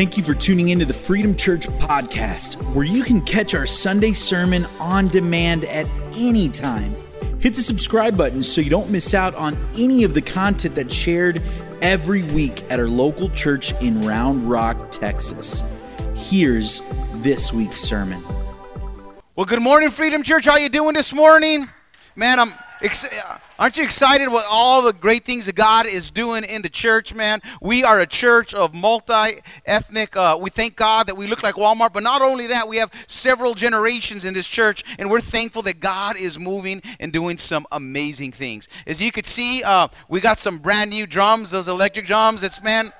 Thank you for tuning into the Freedom Church podcast, where you can catch our Sunday sermon on demand at any time. Hit the subscribe button so you don't miss out on any of the content that's shared every week at our local church in Round Rock, Texas. Here's this week's sermon. Well, good morning, Freedom Church. How you doing this morning? Man, I'm aren't you excited what all the great things that God is doing in the church, man? We are a church of multi-ethnic. Uh, we thank God that we look like Walmart, but not only that, we have several generations in this church, and we're thankful that God is moving and doing some amazing things. As you could see, uh, we got some brand new drums, those electric drums. It's man,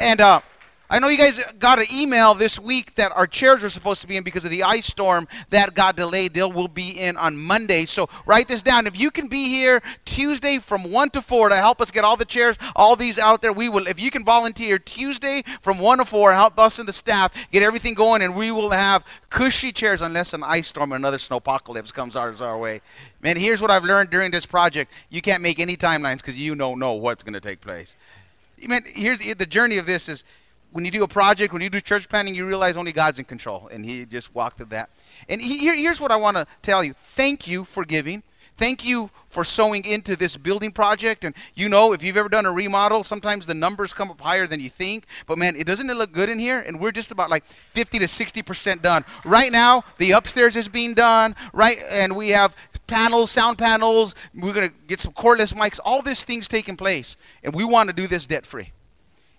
and. Uh, I know you guys got an email this week that our chairs were supposed to be in because of the ice storm that got delayed. They will be in on Monday. So write this down. If you can be here Tuesday from 1 to 4 to help us get all the chairs, all these out there, we will. If you can volunteer Tuesday from 1 to 4, help us and the staff get everything going, and we will have cushy chairs unless an ice storm or another snowpocalypse comes ours our way. Man, here's what I've learned during this project. You can't make any timelines because you don't know what's going to take place. Man, here's the, the journey of this is – when you do a project, when you do church planning, you realize only God's in control, and He just walked through that. And he, here, here's what I want to tell you: Thank you for giving. Thank you for sowing into this building project. And you know, if you've ever done a remodel, sometimes the numbers come up higher than you think. But man, it doesn't it look good in here? And we're just about like 50 to 60 percent done right now. The upstairs is being done, right? And we have panels, sound panels. We're gonna get some cordless mics. All these things taking place, and we want to do this debt free.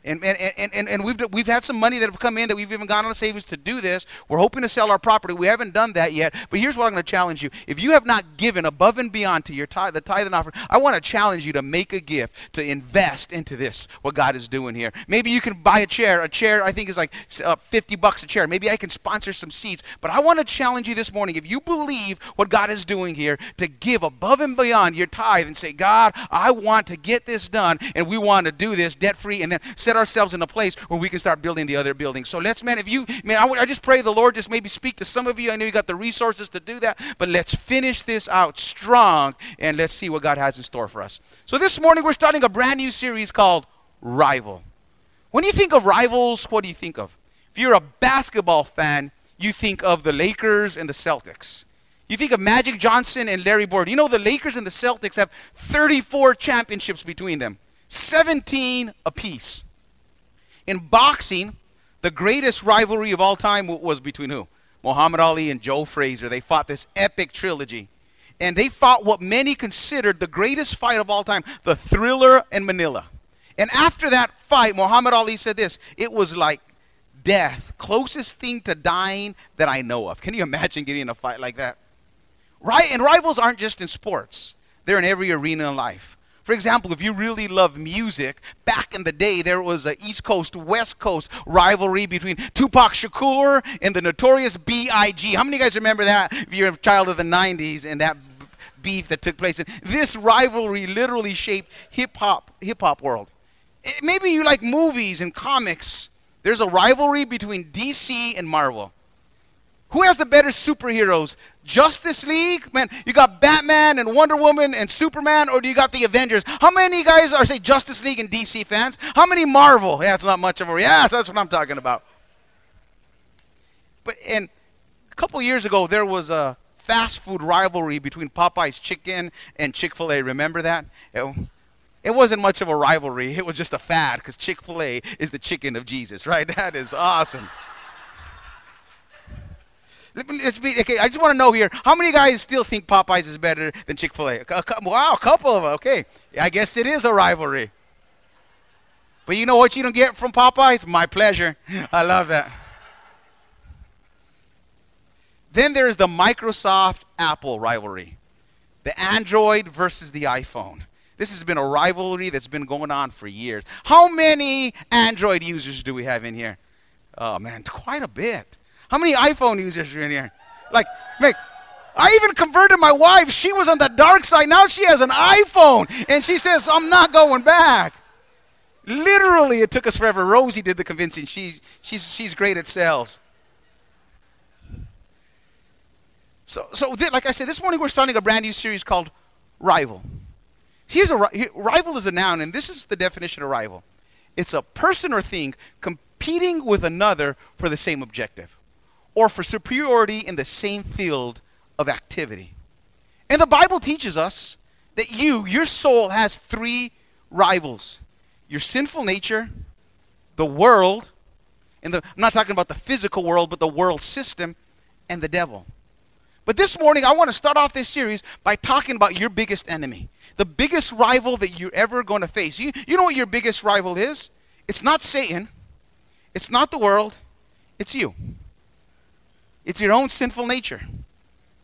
And, and, and, and, we've, we've had some money that have come in that we've even gone on savings to do this. We're hoping to sell our property. We haven't done that yet. But here's what I'm going to challenge you. If you have not given above and beyond to your tithe, the tithe and offering, I want to challenge you to make a gift, to invest into this, what God is doing here. Maybe you can buy a chair. A chair, I think, is like uh, 50 bucks a chair. Maybe I can sponsor some seats. But I want to challenge you this morning. If you believe what God is doing here, to give above and beyond your tithe and say, God, I want to get this done, and we want to do this debt free, and then set ourselves in a place where we can start building the other buildings. So let's, man, if you, man, I, I just pray the Lord just maybe speak to some of you. I know you got the resources to do that, but let's finish this out strong and let's see what God has in store for us. So this morning we're starting a brand new series called Rival. When you think of rivals, what do you think of? If you're a basketball fan, you think of the Lakers and the Celtics. You think of Magic Johnson and Larry Bird. You know the Lakers and the Celtics have 34 championships between them. 17 apiece. In boxing, the greatest rivalry of all time was between who? Muhammad Ali and Joe Frazier. They fought this epic trilogy. And they fought what many considered the greatest fight of all time, the thriller in Manila. And after that fight, Muhammad Ali said this it was like death, closest thing to dying that I know of. Can you imagine getting in a fight like that? Right? And rivals aren't just in sports, they're in every arena in life. For example, if you really love music, back in the day there was a East Coast West Coast rivalry between Tupac Shakur and the notorious B.I.G. How many of you guys remember that? If you're a child of the 90s and that beef that took place. This rivalry literally shaped hip hop hip hop world. Eh, maybe you like movies and comics. There's a rivalry between DC and Marvel. Who has the better superheroes? Justice League? Man, you got Batman and Wonder Woman and Superman, or do you got the Avengers? How many guys are, say, Justice League and DC fans? How many Marvel? Yeah, it's not much of a. Yes, that's what I'm talking about. But and a couple years ago, there was a fast food rivalry between Popeye's Chicken and Chick fil A. Remember that? It, it wasn't much of a rivalry, it was just a fad because Chick fil A is the chicken of Jesus, right? That is awesome. Let's be, okay, I just want to know here how many guys still think Popeyes is better than Chick fil A? Wow, a couple of them. Okay. I guess it is a rivalry. But you know what you don't get from Popeyes? My pleasure. I love that. Then there's the Microsoft Apple rivalry the Android versus the iPhone. This has been a rivalry that's been going on for years. How many Android users do we have in here? Oh, man, quite a bit. How many iPhone users are in here? Like, make. I even converted my wife. She was on the dark side. Now she has an iPhone. And she says, I'm not going back. Literally, it took us forever. Rosie did the convincing. She's, she's, she's great at sales. So, so th- like I said, this morning we're starting a brand new series called Rival. Here's a rival is a noun, and this is the definition of rival. It's a person or thing competing with another for the same objective or for superiority in the same field of activity. And the Bible teaches us that you, your soul, has three rivals your sinful nature, the world, and the, I'm not talking about the physical world, but the world system, and the devil. But this morning, I want to start off this series by talking about your biggest enemy, the biggest rival that you're ever going to face. You, you know what your biggest rival is? It's not Satan, it's not the world, it's you. It's your own sinful nature.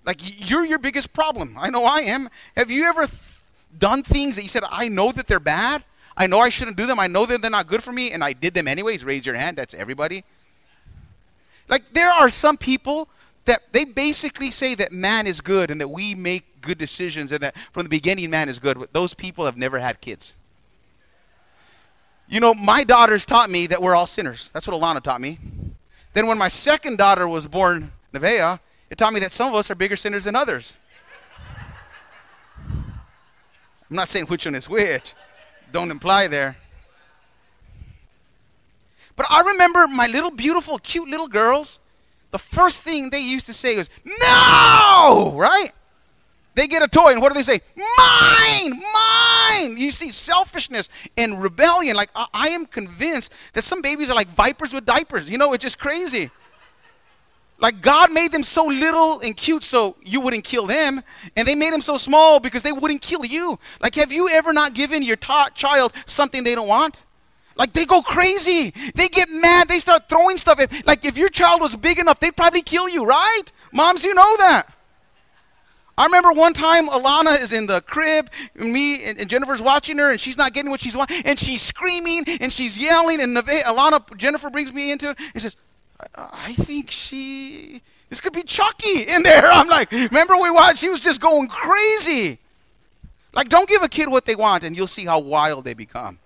Like, you're your biggest problem. I know I am. Have you ever done things that you said, I know that they're bad? I know I shouldn't do them. I know that they're not good for me, and I did them anyways. Raise your hand. That's everybody. Like, there are some people that they basically say that man is good and that we make good decisions and that from the beginning man is good. But Those people have never had kids. You know, my daughters taught me that we're all sinners. That's what Alana taught me. Then when my second daughter was born, Nevea, it taught me that some of us are bigger sinners than others. I'm not saying which one is which. Don't imply there. But I remember my little beautiful, cute little girls the first thing they used to say was, No! Right? They get a toy, and what do they say? Mine! Mine! You see selfishness and rebellion. Like, I, I am convinced that some babies are like vipers with diapers. You know, it's just crazy. Like, God made them so little and cute so you wouldn't kill them, and they made them so small because they wouldn't kill you. Like, have you ever not given your ta- child something they don't want? Like they go crazy. They get mad. They start throwing stuff. Like if your child was big enough, they'd probably kill you, right? Moms, you know that. I remember one time Alana is in the crib, and me and, Jennifer's watching her, and she's not getting what she's wanting, and she's screaming and she's yelling, and Alana Jennifer brings me into it and says, I, I think she this could be Chucky in there. I'm like, remember we watched? She was just going crazy. Like, don't give a kid what they want, and you'll see how wild they become.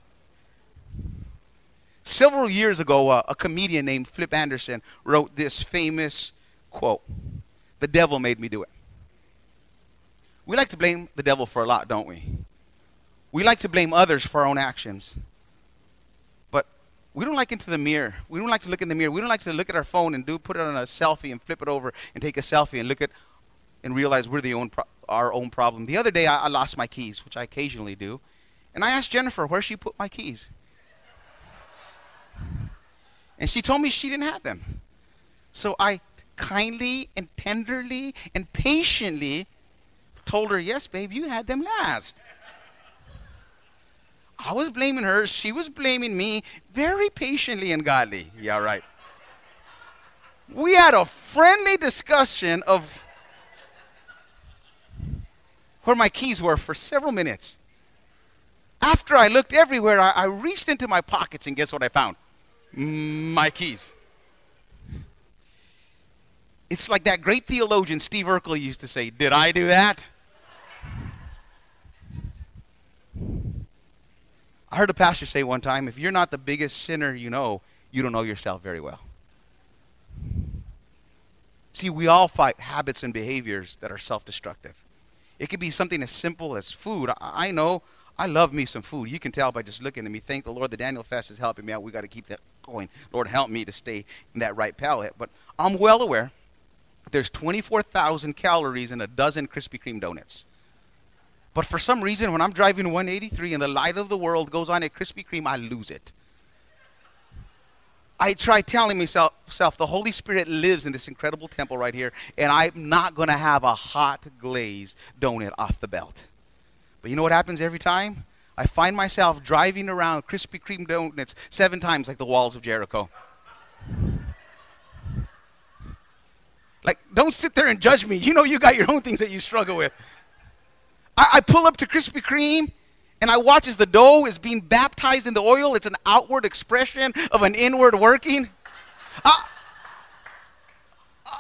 Several years ago, uh, a comedian named Flip Anderson wrote this famous quote The devil made me do it. We like to blame the devil for a lot, don't we? We like to blame others for our own actions. But we don't like into the mirror. We don't like to look in the mirror. We don't like to look at our phone and do put it on a selfie and flip it over and take a selfie and look at and realize we're the own pro- our own problem. The other day I, I lost my keys, which I occasionally do, and I asked Jennifer where she put my keys. And she told me she didn't have them. So I kindly and tenderly and patiently told her, Yes, babe, you had them last. I was blaming her. She was blaming me very patiently and godly. Yeah, right. We had a friendly discussion of where my keys were for several minutes. After I looked everywhere, I, I reached into my pockets and guess what I found? my keys. It's like that great theologian Steve Urkel used to say, Did I do that? I heard a pastor say one time, if you're not the biggest sinner you know, you don't know yourself very well. See, we all fight habits and behaviors that are self destructive. It could be something as simple as food. I know I love me some food. You can tell by just looking at me. Thank the Lord the Daniel Fast is helping me out. We got to keep that going. Lord, help me to stay in that right palate. But I'm well aware there's 24,000 calories in a dozen Krispy Kreme donuts. But for some reason, when I'm driving 183 and the light of the world goes on at Krispy Kreme, I lose it. I try telling myself, the Holy Spirit lives in this incredible temple right here, and I'm not going to have a hot glazed donut off the belt. But you know what happens every time? I find myself driving around Krispy Kreme donuts seven times like the walls of Jericho. Like, don't sit there and judge me. You know you got your own things that you struggle with. I, I pull up to Krispy Kreme and I watch as the dough is being baptized in the oil. It's an outward expression of an inward working. I,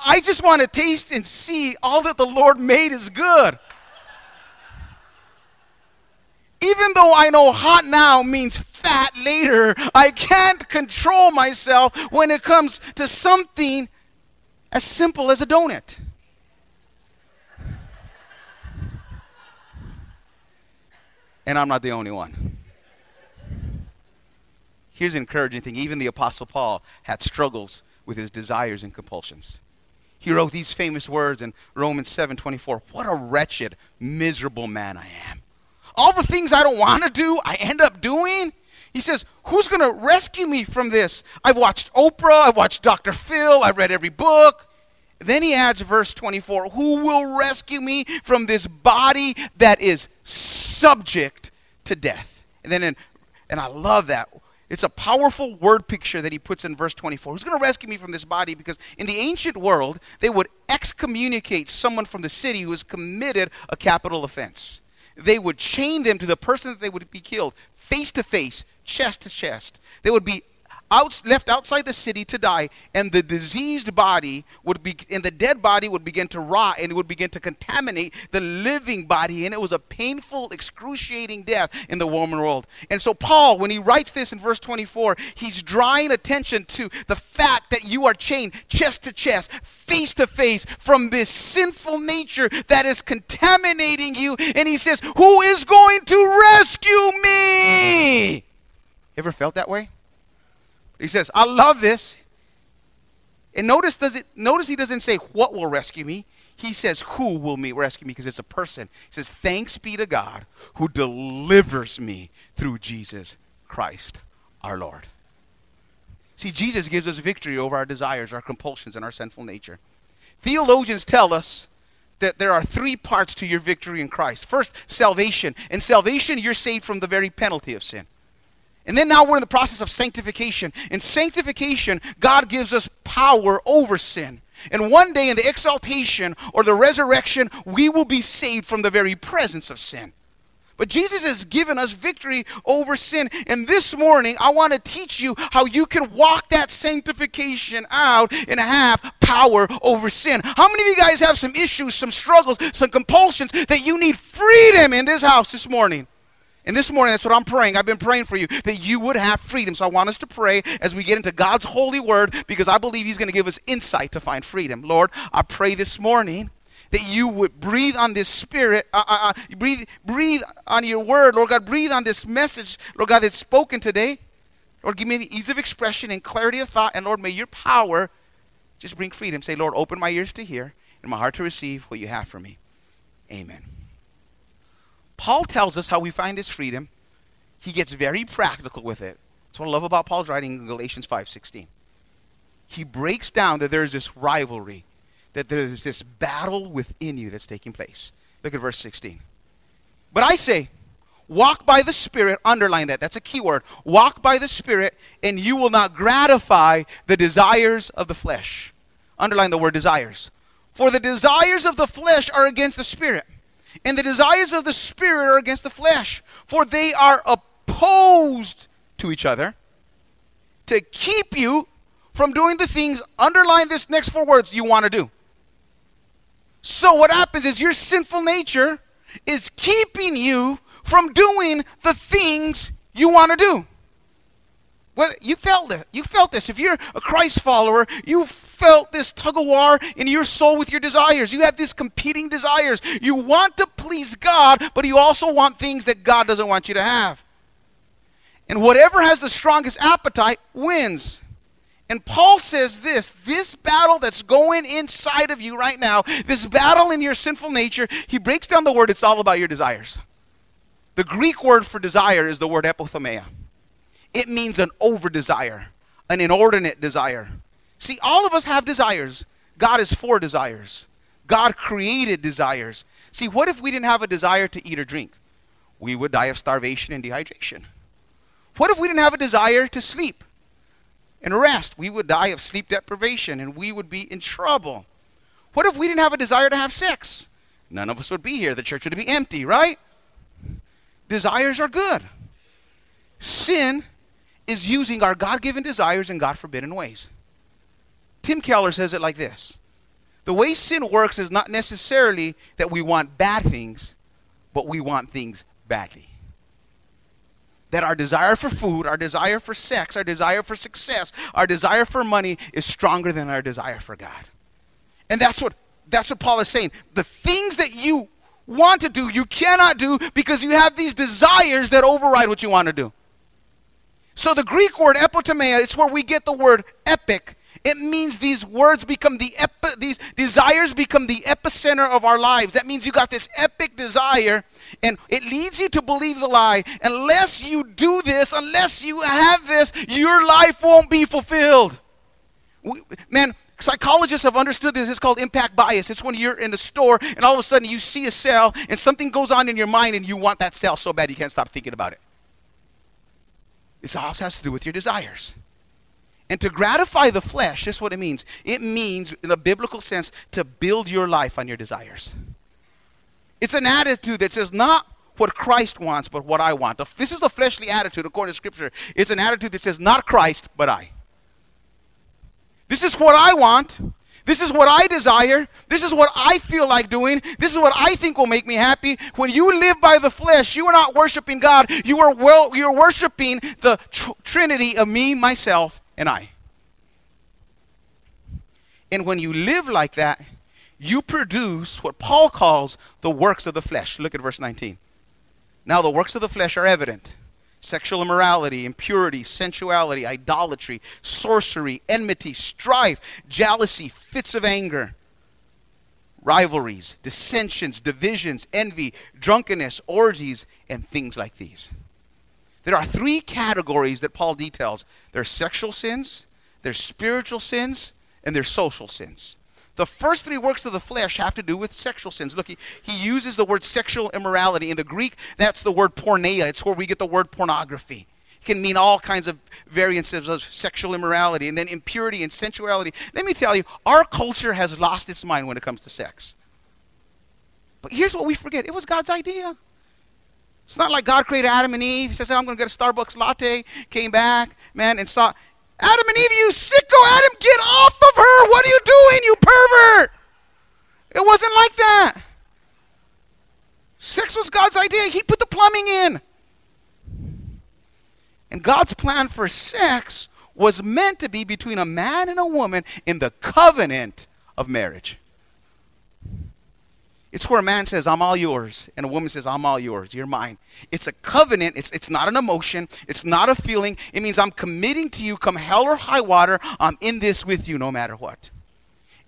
I just want to taste and see all that the Lord made is good. Even though I know hot now means fat later, I can't control myself when it comes to something as simple as a donut. And I'm not the only one. Here's an encouraging thing. Even the Apostle Paul had struggles with his desires and compulsions. He wrote these famous words in Romans 7:24. What a wretched, miserable man I am. All the things I don't want to do, I end up doing. He says, Who's going to rescue me from this? I've watched Oprah, I've watched Dr. Phil, I've read every book. Then he adds verse 24 Who will rescue me from this body that is subject to death? And then, in, and I love that. It's a powerful word picture that he puts in verse 24. Who's going to rescue me from this body? Because in the ancient world, they would excommunicate someone from the city who has committed a capital offense. They would chain them to the person that they would be killed, face to face, chest to chest. They would be out, left outside the city to die, and the diseased body would be, and the dead body would begin to rot, and it would begin to contaminate the living body, and it was a painful, excruciating death in the Roman world. And so, Paul, when he writes this in verse 24, he's drawing attention to the fact that you are chained chest to chest, face to face, from this sinful nature that is contaminating you. And he says, Who is going to rescue me? Ever felt that way? He says, I love this. And notice does it notice he doesn't say what will rescue me. He says who will me rescue me because it's a person. He says, Thanks be to God who delivers me through Jesus Christ our Lord. See, Jesus gives us victory over our desires, our compulsions, and our sinful nature. Theologians tell us that there are three parts to your victory in Christ. First, salvation. In salvation, you're saved from the very penalty of sin. And then now we're in the process of sanctification. In sanctification, God gives us power over sin. And one day in the exaltation or the resurrection, we will be saved from the very presence of sin. But Jesus has given us victory over sin. And this morning, I want to teach you how you can walk that sanctification out and have power over sin. How many of you guys have some issues, some struggles, some compulsions that you need freedom in this house this morning? And this morning, that's what I'm praying. I've been praying for you that you would have freedom. So I want us to pray as we get into God's holy word because I believe He's going to give us insight to find freedom. Lord, I pray this morning that you would breathe on this spirit, uh, uh, uh, breathe, breathe on your word, Lord God, breathe on this message, Lord God, that's spoken today. Lord, give me ease of expression and clarity of thought, and Lord, may your power just bring freedom. Say, Lord, open my ears to hear and my heart to receive what you have for me. Amen. Paul tells us how we find this freedom. He gets very practical with it. That's what I love about Paul's writing in Galatians 5:16. He breaks down that there is this rivalry, that there is this battle within you that's taking place. Look at verse 16. But I say, walk by the Spirit, underline that. That's a key word. Walk by the Spirit, and you will not gratify the desires of the flesh. Underline the word desires. For the desires of the flesh are against the Spirit and the desires of the Spirit are against the flesh, for they are opposed to each other to keep you from doing the things, underline this next four words, you want to do. So what happens is your sinful nature is keeping you from doing the things you want to do. Well, you felt it. You felt this. If you're a Christ follower, you felt this tug of war in your soul with your desires. You have these competing desires. You want to please God, but you also want things that God doesn't want you to have. And whatever has the strongest appetite wins. And Paul says this this battle that's going inside of you right now, this battle in your sinful nature, he breaks down the word, it's all about your desires. The Greek word for desire is the word epithumia. It means an over desire, an inordinate desire. See, all of us have desires. God is for desires. God created desires. See, what if we didn't have a desire to eat or drink? We would die of starvation and dehydration. What if we didn't have a desire to sleep and rest? We would die of sleep deprivation and we would be in trouble. What if we didn't have a desire to have sex? None of us would be here. The church would be empty, right? Desires are good. Sin is using our God given desires in God forbidden ways. Tim Keller says it like this The way sin works is not necessarily that we want bad things, but we want things badly. That our desire for food, our desire for sex, our desire for success, our desire for money is stronger than our desire for God. And that's what that's what Paul is saying. The things that you want to do, you cannot do because you have these desires that override what you want to do. So the Greek word epithumia, it's where we get the word epic. It means these words become the epi- these desires become the epicenter of our lives. That means you got this epic desire and it leads you to believe the lie. Unless you do this, unless you have this, your life won't be fulfilled. We, man, Psychologists have understood this. It's called impact bias. It's when you're in the store and all of a sudden you see a sale and something goes on in your mind and you want that sale so bad you can't stop thinking about it. This all has to do with your desires. And to gratify the flesh, that's what it means. It means, in a biblical sense, to build your life on your desires. It's an attitude that says, not what Christ wants, but what I want. This is the fleshly attitude, according to Scripture. It's an attitude that says, not Christ, but I. This is what I want. This is what I desire. This is what I feel like doing. This is what I think will make me happy. When you live by the flesh, you are not worshiping God. You are well, you're worshiping the tr- Trinity of me, myself, and I. And when you live like that, you produce what Paul calls the works of the flesh. Look at verse 19. Now, the works of the flesh are evident sexual immorality, impurity, sensuality, idolatry, sorcery, enmity, strife, jealousy, fits of anger, rivalries, dissensions, divisions, envy, drunkenness, orgies, and things like these. There are three categories that Paul details there's sexual sins, there's spiritual sins, and there's social sins. The first three works of the flesh have to do with sexual sins. Look, he, he uses the word sexual immorality. In the Greek, that's the word porneia. It's where we get the word pornography. It can mean all kinds of variances of sexual immorality. And then impurity and sensuality. Let me tell you, our culture has lost its mind when it comes to sex. But here's what we forget it was God's idea. It's not like God created Adam and Eve. He says, I'm going to get a Starbucks latte, came back, man, and saw Adam and Eve, you sicko. Adam, get off of her. What are you doing, you pervert? It wasn't like that. Sex was God's idea. He put the plumbing in. And God's plan for sex was meant to be between a man and a woman in the covenant of marriage. It's where a man says, I'm all yours, and a woman says, I'm all yours, you're mine. It's a covenant. It's, it's not an emotion. It's not a feeling. It means I'm committing to you, come hell or high water, I'm in this with you no matter what.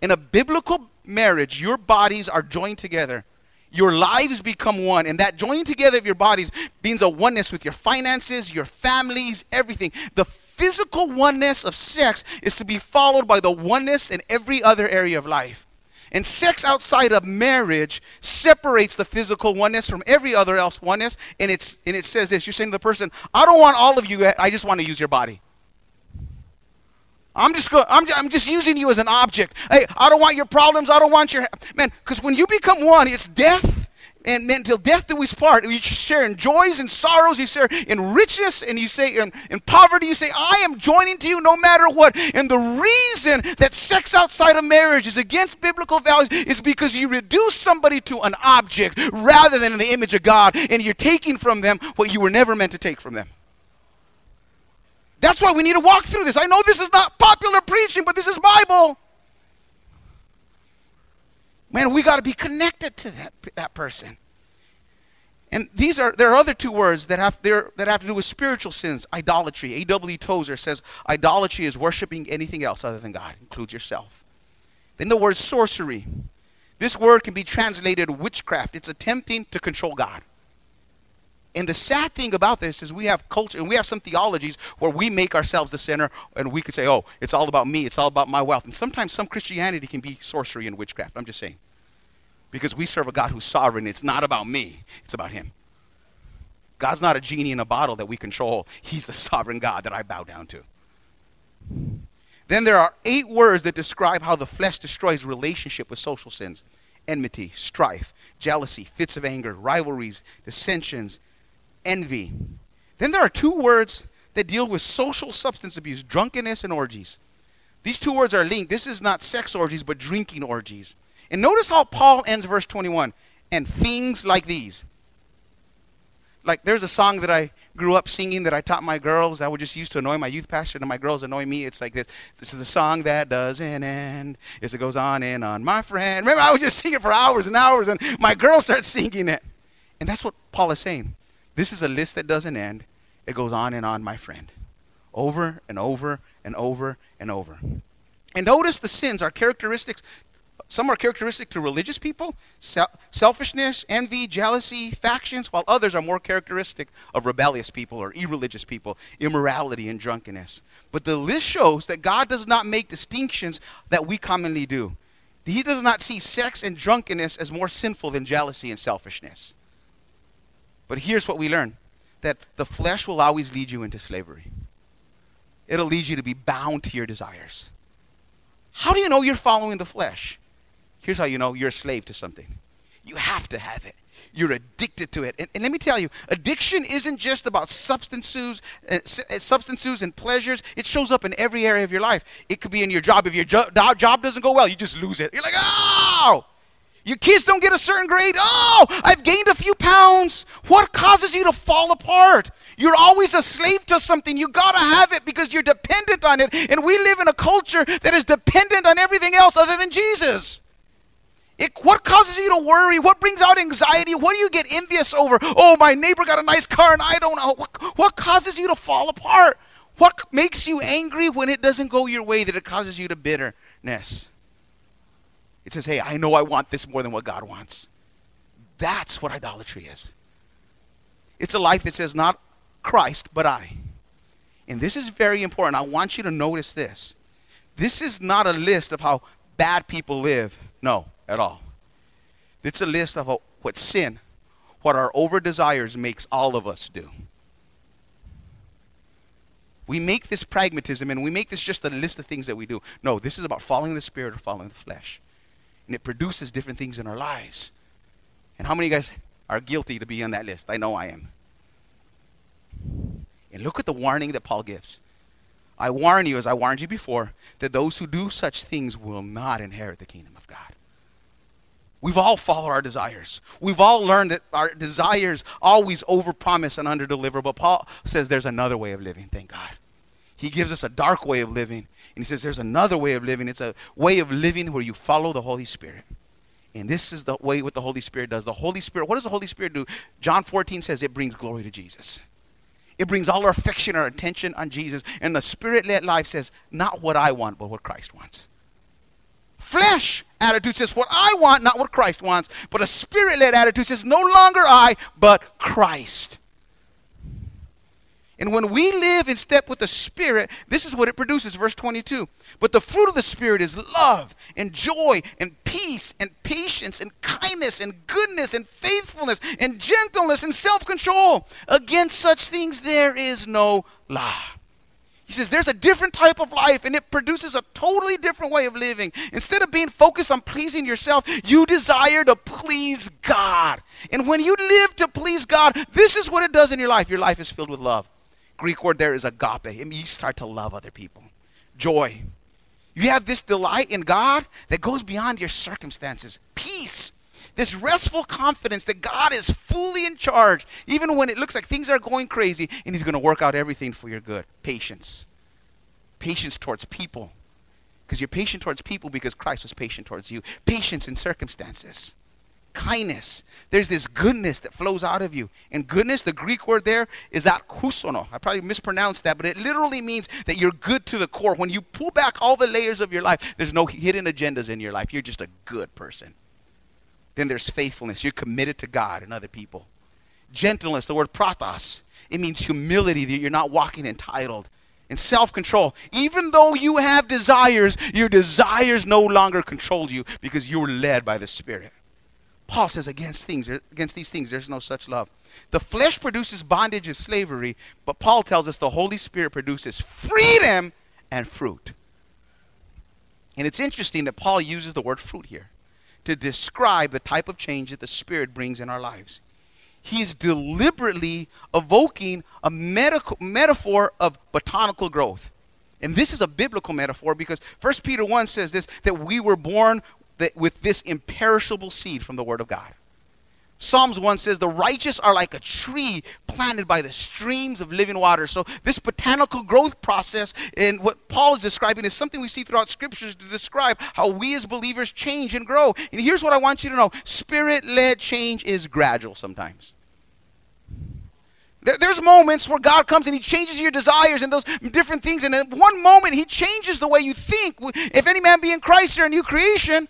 In a biblical marriage, your bodies are joined together. Your lives become one, and that joining together of your bodies means a oneness with your finances, your families, everything. The physical oneness of sex is to be followed by the oneness in every other area of life. And sex outside of marriage separates the physical oneness from every other else oneness. And, it's, and it says this you're saying to the person, I don't want all of you, I just want to use your body. I'm just, go, I'm, I'm just using you as an object. Hey, I don't want your problems. I don't want your. Man, because when you become one, it's death and until death do we part. You share in joys and sorrows. You share in richness, and you say in, in poverty. You say, "I am joining to you no matter what." And the reason that sex outside of marriage is against biblical values is because you reduce somebody to an object rather than in the image of God, and you're taking from them what you were never meant to take from them. That's why we need to walk through this. I know this is not popular preaching, but this is Bible. Man, we got to be connected to that, that person. And these are there are other two words that have that have to do with spiritual sins. Idolatry. A.W. Tozer says idolatry is worshiping anything else other than God, includes yourself. Then the word sorcery. This word can be translated witchcraft. It's attempting to control God. And the sad thing about this is we have culture and we have some theologies where we make ourselves the center and we could say, oh, it's all about me, it's all about my wealth. And sometimes some Christianity can be sorcery and witchcraft. I'm just saying. Because we serve a God who's sovereign. It's not about me, it's about Him. God's not a genie in a bottle that we control, He's the sovereign God that I bow down to. Then there are eight words that describe how the flesh destroys relationship with social sins enmity, strife, jealousy, fits of anger, rivalries, dissensions, envy. Then there are two words that deal with social substance abuse drunkenness and orgies. These two words are linked. This is not sex orgies, but drinking orgies. And notice how Paul ends verse 21 and things like these. Like there's a song that I grew up singing that I taught my girls. I would just use to annoy my youth pastor, and my girls annoy me. It's like this. This is a song that doesn't end. As it goes on and on. My friend. Remember, I would just sing it for hours and hours, and my girls start singing it. And that's what Paul is saying. This is a list that doesn't end. It goes on and on, my friend. over and over and over and over. And notice the sins are characteristics. Some are characteristic to religious people, selfishness, envy, jealousy, factions, while others are more characteristic of rebellious people or irreligious people, immorality and drunkenness. But the list shows that God does not make distinctions that we commonly do. He does not see sex and drunkenness as more sinful than jealousy and selfishness. But here's what we learn that the flesh will always lead you into slavery, it'll lead you to be bound to your desires. How do you know you're following the flesh? Here's how you know you're a slave to something. You have to have it. You're addicted to it. And, and let me tell you, addiction isn't just about substances, uh, uh, substances and pleasures. It shows up in every area of your life. It could be in your job. If your jo- job doesn't go well, you just lose it. You're like, oh! Your kids don't get a certain grade. Oh, I've gained a few pounds. What causes you to fall apart? You're always a slave to something. You got to have it because you're dependent on it. And we live in a culture that is dependent on everything else other than Jesus. It, what causes you to worry? What brings out anxiety? What do you get envious over? Oh, my neighbor got a nice car and I don't know. What, what causes you to fall apart? What makes you angry when it doesn't go your way that it causes you to bitterness? It says, hey, I know I want this more than what God wants. That's what idolatry is. It's a life that says, not Christ, but I. And this is very important. I want you to notice this. This is not a list of how bad people live. No, at all. It's a list of what sin, what our over desires makes all of us do. We make this pragmatism and we make this just a list of things that we do. No, this is about following the spirit or following the flesh and it produces different things in our lives. And how many of you guys are guilty to be on that list? I know I am. And look at the warning that Paul gives. I warn you, as I warned you before, that those who do such things will not inherit the kingdom of God. We've all followed our desires. We've all learned that our desires always overpromise and underdeliver. But Paul says there's another way of living, thank God. He gives us a dark way of living. And he says there's another way of living. It's a way of living where you follow the Holy Spirit. And this is the way what the Holy Spirit does. The Holy Spirit, what does the Holy Spirit do? John 14 says it brings glory to Jesus. It brings all our affection, our attention on Jesus. And the Spirit led life says, not what I want, but what Christ wants. Flesh attitude says, what I want, not what Christ wants. But a Spirit led attitude says, no longer I, but Christ. And when we live in step with the Spirit, this is what it produces. Verse 22. But the fruit of the Spirit is love and joy and peace and patience and kindness and goodness and faithfulness and gentleness and self control. Against such things there is no law. He says there's a different type of life and it produces a totally different way of living. Instead of being focused on pleasing yourself, you desire to please God. And when you live to please God, this is what it does in your life. Your life is filled with love. Greek word there is agape. I mean, you start to love other people. Joy. You have this delight in God that goes beyond your circumstances. Peace. This restful confidence that God is fully in charge, even when it looks like things are going crazy, and He's going to work out everything for your good. Patience. Patience towards people. Because you're patient towards people because Christ was patient towards you. Patience in circumstances kindness. There's this goodness that flows out of you. And goodness, the Greek word there is akhusono. I probably mispronounced that, but it literally means that you're good to the core. When you pull back all the layers of your life, there's no hidden agendas in your life. You're just a good person. Then there's faithfulness. You're committed to God and other people. Gentleness, the word pratos, it means humility, that you're not walking entitled. And self control. Even though you have desires, your desires no longer control you because you're led by the Spirit. Paul says against things against these things there's no such love. The flesh produces bondage and slavery, but Paul tells us the Holy Spirit produces freedom and fruit. And it's interesting that Paul uses the word fruit here to describe the type of change that the Spirit brings in our lives. He's deliberately evoking a medical, metaphor of botanical growth. And this is a biblical metaphor because 1 Peter 1 says this that we were born with this imperishable seed from the Word of God. Psalms 1 says, The righteous are like a tree planted by the streams of living water. So, this botanical growth process, and what Paul is describing, is something we see throughout scriptures to describe how we as believers change and grow. And here's what I want you to know spirit led change is gradual sometimes. There, there's moments where God comes and He changes your desires and those different things. And in one moment, He changes the way you think. If any man be in Christ, you're a new creation.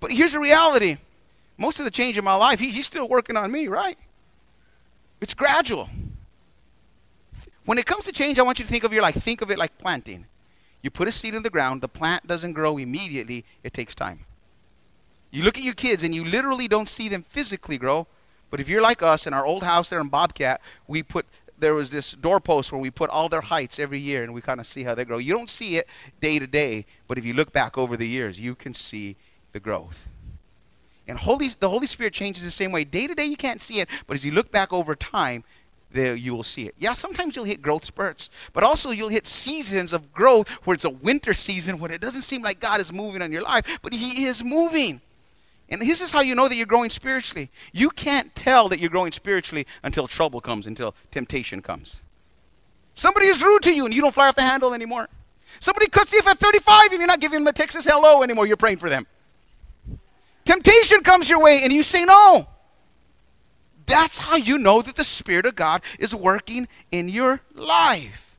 But here's the reality most of the change in my life, he, He's still working on me, right? It's gradual. When it comes to change, I want you to think of your life. Think of it like planting. You put a seed in the ground, the plant doesn't grow immediately, it takes time. You look at your kids and you literally don't see them physically grow. But if you're like us in our old house there in Bobcat, we put there was this doorpost where we put all their heights every year and we kind of see how they grow. You don't see it day to day, but if you look back over the years, you can see the growth. And Holy, the Holy Spirit changes the same way. Day to day, you can't see it, but as you look back over time, there you will see it. Yeah, sometimes you'll hit growth spurts, but also you'll hit seasons of growth where it's a winter season when it doesn't seem like God is moving on your life, but He is moving. And this is how you know that you're growing spiritually. You can't tell that you're growing spiritually until trouble comes, until temptation comes. Somebody is rude to you and you don't fly off the handle anymore. Somebody cuts you off at 35 and you're not giving them a Texas hello anymore. You're praying for them. Temptation comes your way and you say no. That's how you know that the Spirit of God is working in your life.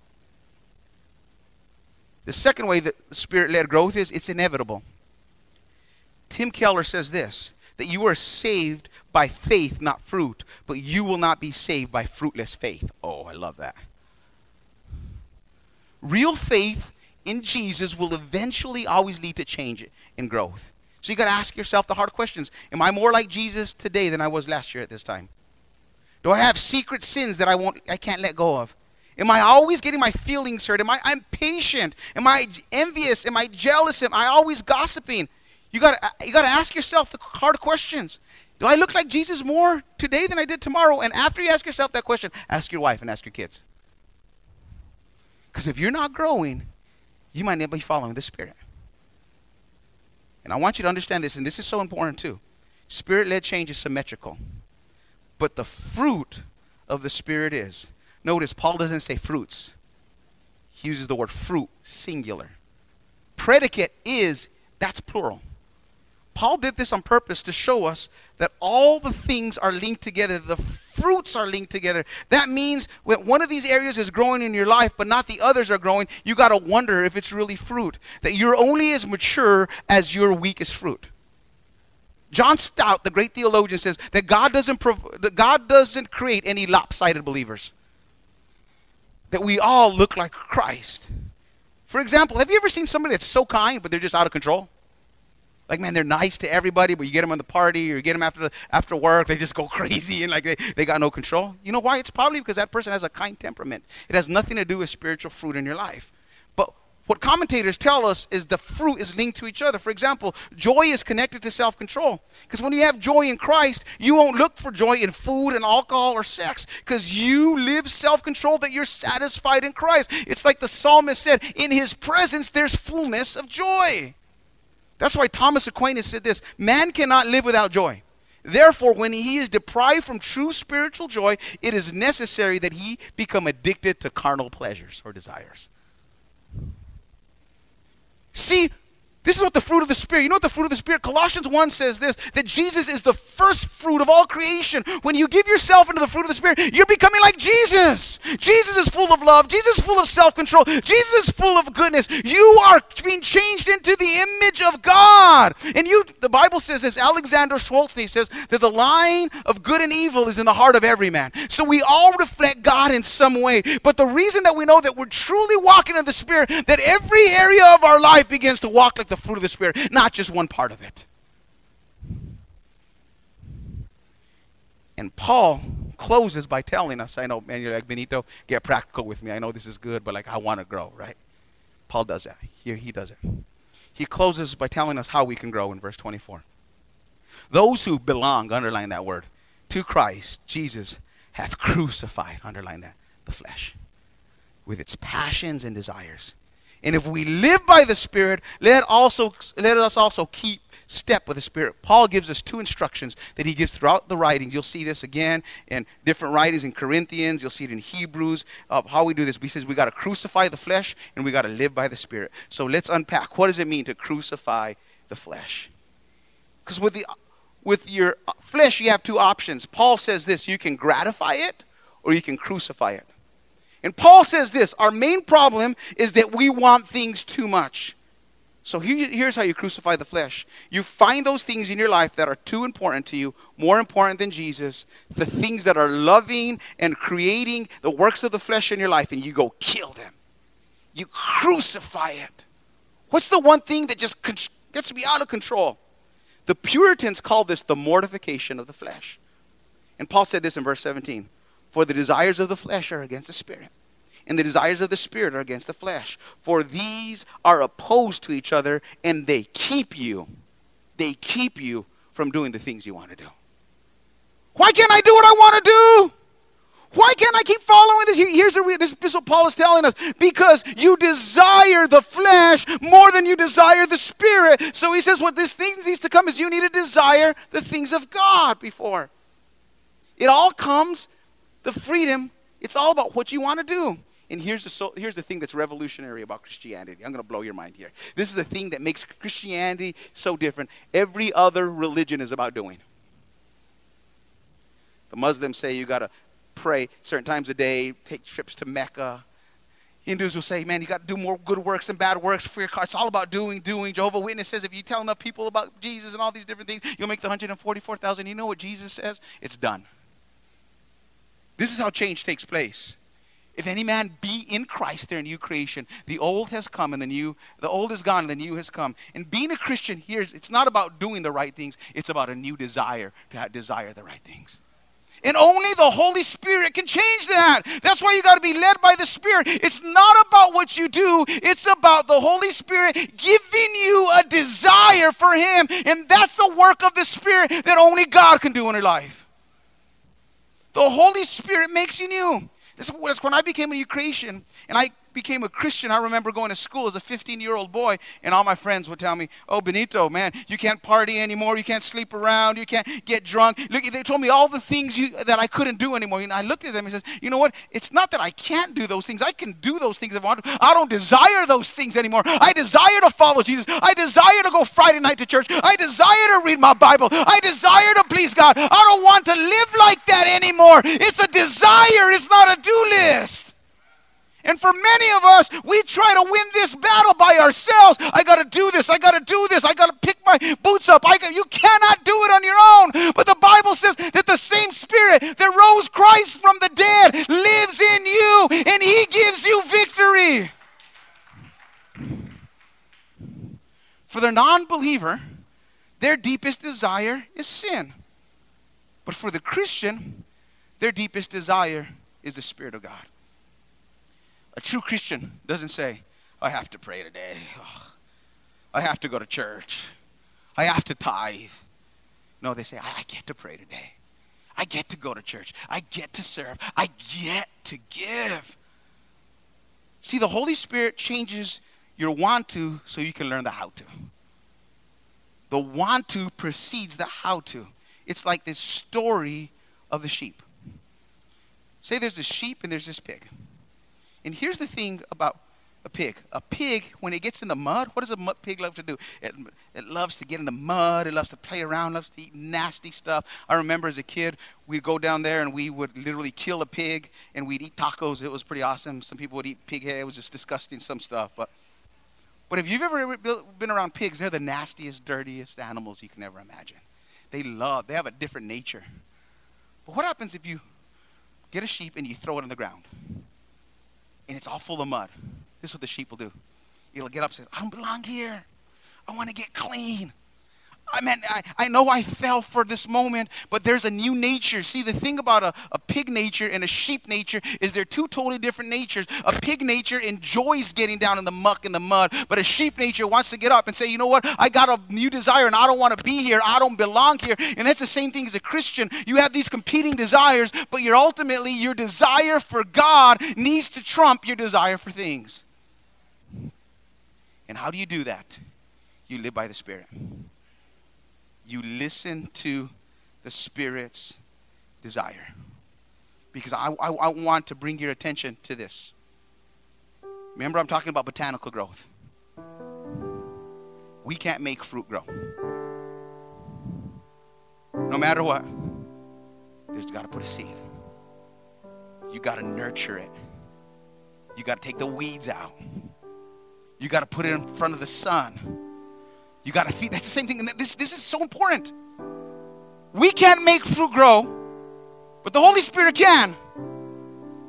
The second way that Spirit led growth is it's inevitable. Tim Keller says this that you are saved by faith, not fruit, but you will not be saved by fruitless faith. Oh, I love that. Real faith in Jesus will eventually always lead to change and growth. So you got to ask yourself the hard questions. Am I more like Jesus today than I was last year at this time? Do I have secret sins that I won't I can't let go of? Am I always getting my feelings hurt? Am I I'm patient? Am I envious? Am I jealous? Am I always gossiping? You got you got to ask yourself the hard questions. Do I look like Jesus more today than I did tomorrow? And after you ask yourself that question, ask your wife and ask your kids. Because if you're not growing, you might not be following the Spirit. And I want you to understand this, and this is so important too. Spirit led change is symmetrical. But the fruit of the Spirit is. Notice, Paul doesn't say fruits, he uses the word fruit, singular. Predicate is, that's plural. Paul did this on purpose to show us that all the things are linked together. The fruits are linked together. That means when one of these areas is growing in your life, but not the others are growing, you got to wonder if it's really fruit. That you're only as mature as your weakest fruit. John Stott, the great theologian, says that God doesn't, prov- that God doesn't create any lopsided believers. That we all look like Christ. For example, have you ever seen somebody that's so kind, but they're just out of control? Like, man, they're nice to everybody, but you get them on the party or you get them after, the, after work, they just go crazy and like they, they got no control. You know why? It's probably because that person has a kind temperament. It has nothing to do with spiritual fruit in your life. But what commentators tell us is the fruit is linked to each other. For example, joy is connected to self control. Because when you have joy in Christ, you won't look for joy in food and alcohol or sex because you live self control that you're satisfied in Christ. It's like the psalmist said, In his presence, there's fullness of joy. That's why Thomas Aquinas said this Man cannot live without joy. Therefore, when he is deprived from true spiritual joy, it is necessary that he become addicted to carnal pleasures or desires. See, this is what the fruit of the Spirit, you know what the fruit of the Spirit? Colossians 1 says this that Jesus is the first fruit of all creation. When you give yourself into the fruit of the Spirit, you're becoming like Jesus. Jesus is full of love. Jesus is full of self control. Jesus is full of goodness. You are being changed into the image of God. And you, the Bible says this, Alexander Solzhenitsyn says that the line of good and evil is in the heart of every man. So we all reflect God in some way. But the reason that we know that we're truly walking in the Spirit, that every area of our life begins to walk like the fruit of the Spirit, not just one part of it. And Paul closes by telling us, I know, man, you're like, Benito, get practical with me. I know this is good, but like, I want to grow, right? Paul does that. Here he does it. He closes by telling us how we can grow in verse 24. Those who belong, underline that word, to Christ, Jesus, have crucified, underline that, the flesh, with its passions and desires. And if we live by the Spirit, let also let us also keep step with the Spirit. Paul gives us two instructions that he gives throughout the writings. You'll see this again in different writings in Corinthians. You'll see it in Hebrews. Uh, how we do this. He says we got to crucify the flesh and we got to live by the Spirit. So let's unpack. What does it mean to crucify the flesh? Because with the with your flesh, you have two options. Paul says this: you can gratify it, or you can crucify it. And Paul says this our main problem is that we want things too much. So here, here's how you crucify the flesh. You find those things in your life that are too important to you, more important than Jesus, the things that are loving and creating the works of the flesh in your life, and you go kill them. You crucify it. What's the one thing that just gets me out of control? The Puritans call this the mortification of the flesh. And Paul said this in verse 17 For the desires of the flesh are against the spirit and the desires of the spirit are against the flesh. For these are opposed to each other, and they keep you, they keep you from doing the things you want to do. Why can't I do what I want to do? Why can't I keep following this? Here's the this is what Paul is telling us. Because you desire the flesh more than you desire the spirit. So he says what this thing needs to come is you need to desire the things of God before. It all comes, the freedom, it's all about what you want to do. And here's the, so, here's the thing that's revolutionary about Christianity. I'm going to blow your mind here. This is the thing that makes Christianity so different. Every other religion is about doing. The Muslims say you got to pray certain times a day, take trips to Mecca. Hindus will say, man, you got to do more good works than bad works for your car. It's all about doing, doing. Jehovah Witness says if you tell enough people about Jesus and all these different things, you'll make the 144,000. You know what Jesus says? It's done. This is how change takes place. If any man be in Christ, they're a new creation. The old has come and the new, the old is gone and the new has come. And being a Christian here, it's not about doing the right things, it's about a new desire to desire the right things. And only the Holy Spirit can change that. That's why you got to be led by the Spirit. It's not about what you do, it's about the Holy Spirit giving you a desire for Him. And that's the work of the Spirit that only God can do in your life. The Holy Spirit makes you new. This is when I became a new creation and I became a Christian, I remember going to school as a 15 year old boy, and all my friends would tell me, Oh, Benito, man, you can't party anymore. You can't sleep around. You can't get drunk. Look, they told me all the things you, that I couldn't do anymore. And I looked at them and says, You know what? It's not that I can't do those things. I can do those things if I want to. I don't desire those things anymore. I desire to follow Jesus. I desire to go Friday night to church. I desire to read my Bible. I desire to please God. I don't want to live like that anymore. It's a desire, it's not a do list. And for many of us, we try to win this battle by ourselves. I got to do this. I got to do this. I got to pick my boots up. I got, you cannot do it on your own. But the Bible says that the same Spirit that rose Christ from the dead lives in you, and He gives you victory. For the non believer, their deepest desire is sin. But for the Christian, their deepest desire is the Spirit of God. A true Christian doesn't say, I have to pray today. Oh, I have to go to church. I have to tithe. No, they say, I, get to pray today. I get to go to church. I get to serve. I get to give. See, the Holy Spirit changes your want to so you can learn the how to. The want to precedes the how to. It's like this story of the sheep. Say there's a sheep and there's this pig. And here's the thing about a pig. A pig, when it gets in the mud, what does a pig love to do? It, it loves to get in the mud. It loves to play around. Loves to eat nasty stuff. I remember as a kid, we'd go down there and we would literally kill a pig and we'd eat tacos. It was pretty awesome. Some people would eat pig head. It was just disgusting, some stuff. But, but if you've ever been around pigs, they're the nastiest, dirtiest animals you can ever imagine. They love, they have a different nature. But what happens if you get a sheep and you throw it on the ground? And it's all full of mud. This is what the sheep will do. It'll get up and say, I don't belong here. I want to get clean. I mean, I, I know I fell for this moment, but there's a new nature. See, the thing about a, a pig nature and a sheep nature is they're two totally different natures. A pig nature enjoys getting down in the muck and the mud, but a sheep nature wants to get up and say, you know what? I got a new desire and I don't want to be here. I don't belong here. And that's the same thing as a Christian. You have these competing desires, but you're ultimately, your desire for God needs to trump your desire for things. And how do you do that? You live by the Spirit you listen to the Spirit's desire. Because I, I, I, want to bring your attention to this. Remember, I'm talking about botanical growth. We can't make fruit grow. No matter what, there's got to put a seed. you got to nurture it. You got to take the weeds out. You got to put it in front of the sun. You got to feed. That's the same thing. And this, this is so important. We can't make fruit grow, but the Holy Spirit can.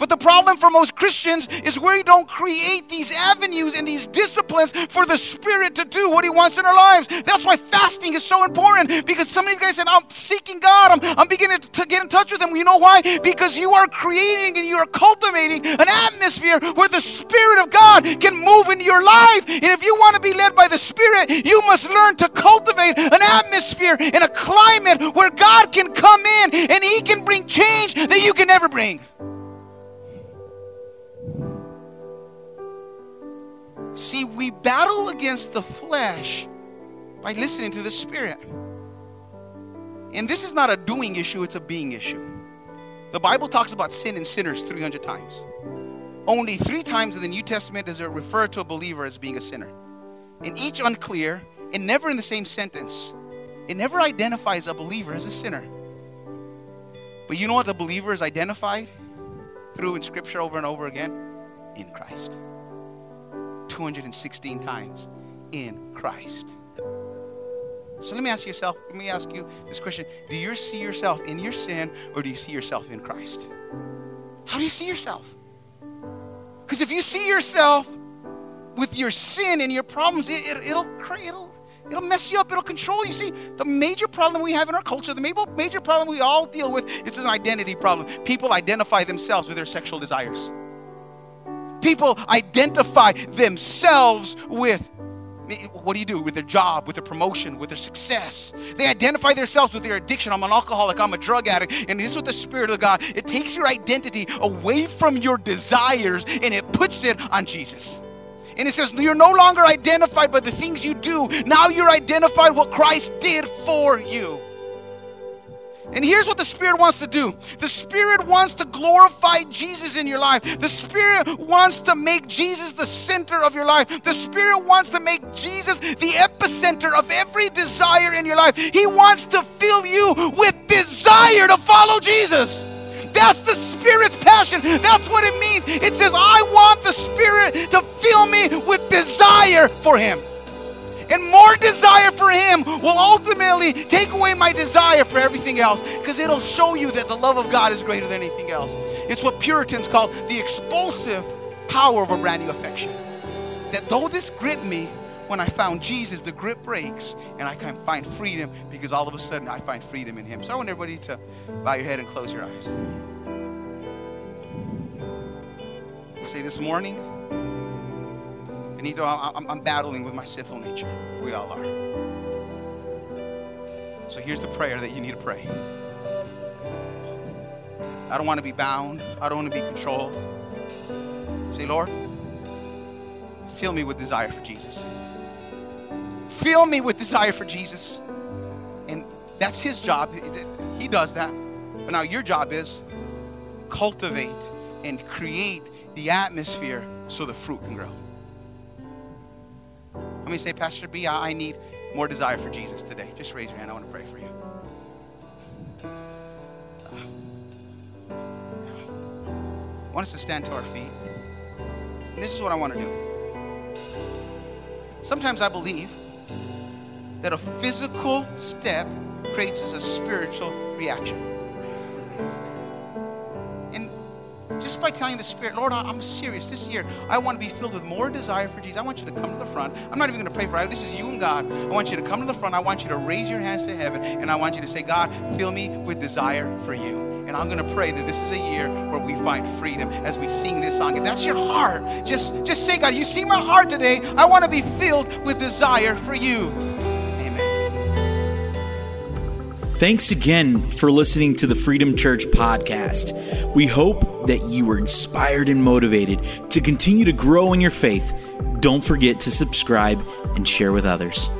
But the problem for most Christians is we don't create these avenues and these disciplines for the Spirit to do what He wants in our lives. That's why fasting is so important because some of you guys said, I'm seeking God, I'm, I'm beginning to get in touch with Him. You know why? Because you are creating and you are cultivating an atmosphere where the Spirit of God can move into your life. And if you want to be led by the Spirit, you must learn to cultivate an atmosphere and a climate where God can come in and He can bring change that you can never bring. See, we battle against the flesh by listening to the Spirit. And this is not a doing issue, it's a being issue. The Bible talks about sin and sinners 300 times. Only three times in the New Testament does it refer to a believer as being a sinner. And each unclear and never in the same sentence. It never identifies a believer as a sinner. But you know what the believer is identified through in Scripture over and over again? In Christ. 216 times in Christ. So let me ask yourself, let me ask you this question. Do you see yourself in your sin or do you see yourself in Christ? How do you see yourself? Because if you see yourself with your sin and your problems, it, it, it'll, it'll, it'll mess you up. It'll control you. See, the major problem we have in our culture, the major, problem we all deal with, it's an identity problem. People identify themselves with their sexual desires. People identify themselves with what do you do with their job, with their promotion, with their success? They identify themselves with their addiction. I'm an alcoholic, I'm a drug addict. And this is what the Spirit of God, it takes your identity away from your desires and it puts it on Jesus. And it says, You're no longer identified by the things you do. Now you're identified what Christ did for you. And here's what the Spirit wants to do the Spirit wants to glorify Jesus in your life. The Spirit wants to make Jesus the center of your life. The Spirit wants to make Jesus the epicenter of every desire in your life. He wants to fill you with desire to follow Jesus. That's the Spirit's passion. That's what it means. It says, I want the Spirit to fill me with desire for Him and more desire for Him will ultimately take away my desire for everything else because it'll show you that the love of God is greater than anything else. It's what Puritans call the explosive power of a brand new affection. That though this gripped me, when I found Jesus, the grip breaks and I can find freedom because all of a sudden I find freedom in Him. So I want everybody to bow your head and close your eyes. Say this morning, Benito, I'm, I'm battling with my sinful nature. We all are. So here's the prayer that you need to pray. I don't want to be bound. I don't want to be controlled. Say, Lord, fill me with desire for Jesus. Fill me with desire for Jesus. And that's his job. He does that. But now your job is cultivate and create the atmosphere so the fruit can grow. Let me say, Pastor B, I need more desire for Jesus today. Just raise your hand. I want to pray for you. I want us to stand to our feet. And this is what I want to do. Sometimes I believe that a physical step creates a spiritual reaction. Just by telling the Spirit, Lord, I'm serious this year. I want to be filled with more desire for Jesus. I want you to come to the front. I'm not even going to pray for you. This is you and God. I want you to come to the front. I want you to raise your hands to heaven, and I want you to say, God, fill me with desire for you. And I'm going to pray that this is a year where we find freedom as we sing this song. If that's your heart, just, just say, God, you see my heart today. I want to be filled with desire for you. Thanks again for listening to the Freedom Church podcast. We hope that you were inspired and motivated to continue to grow in your faith. Don't forget to subscribe and share with others.